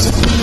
Thank you.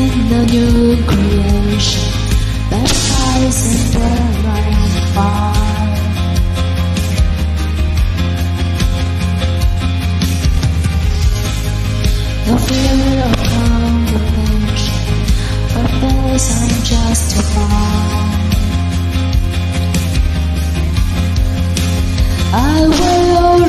in the new creation, baptized in the light of fire. No fear of condemnation, for those justified. I will.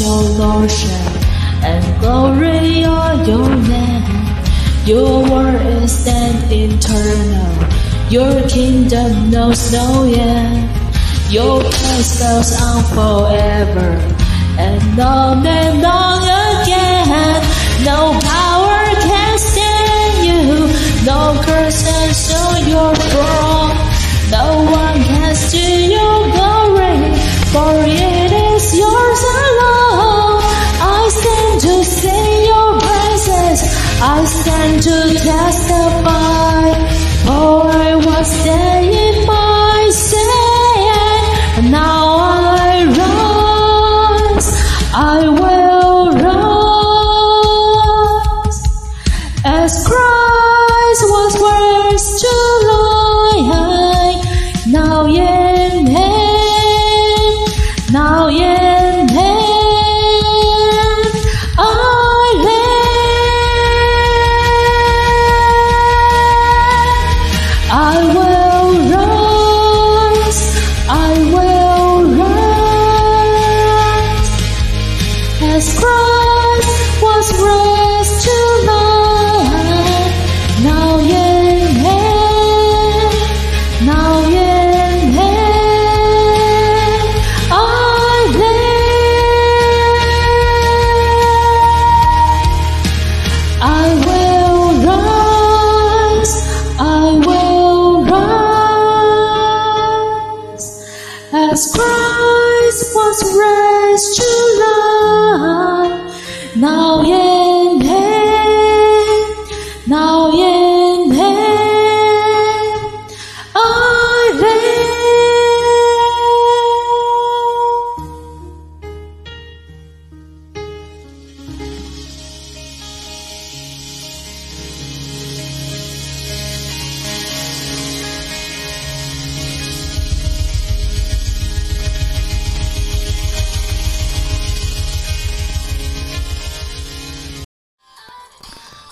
your lordship and glory are your name. Your word is then eternal. Your kingdom knows no end. Your praise goes on forever and on and on again. No power I stand to testify. world.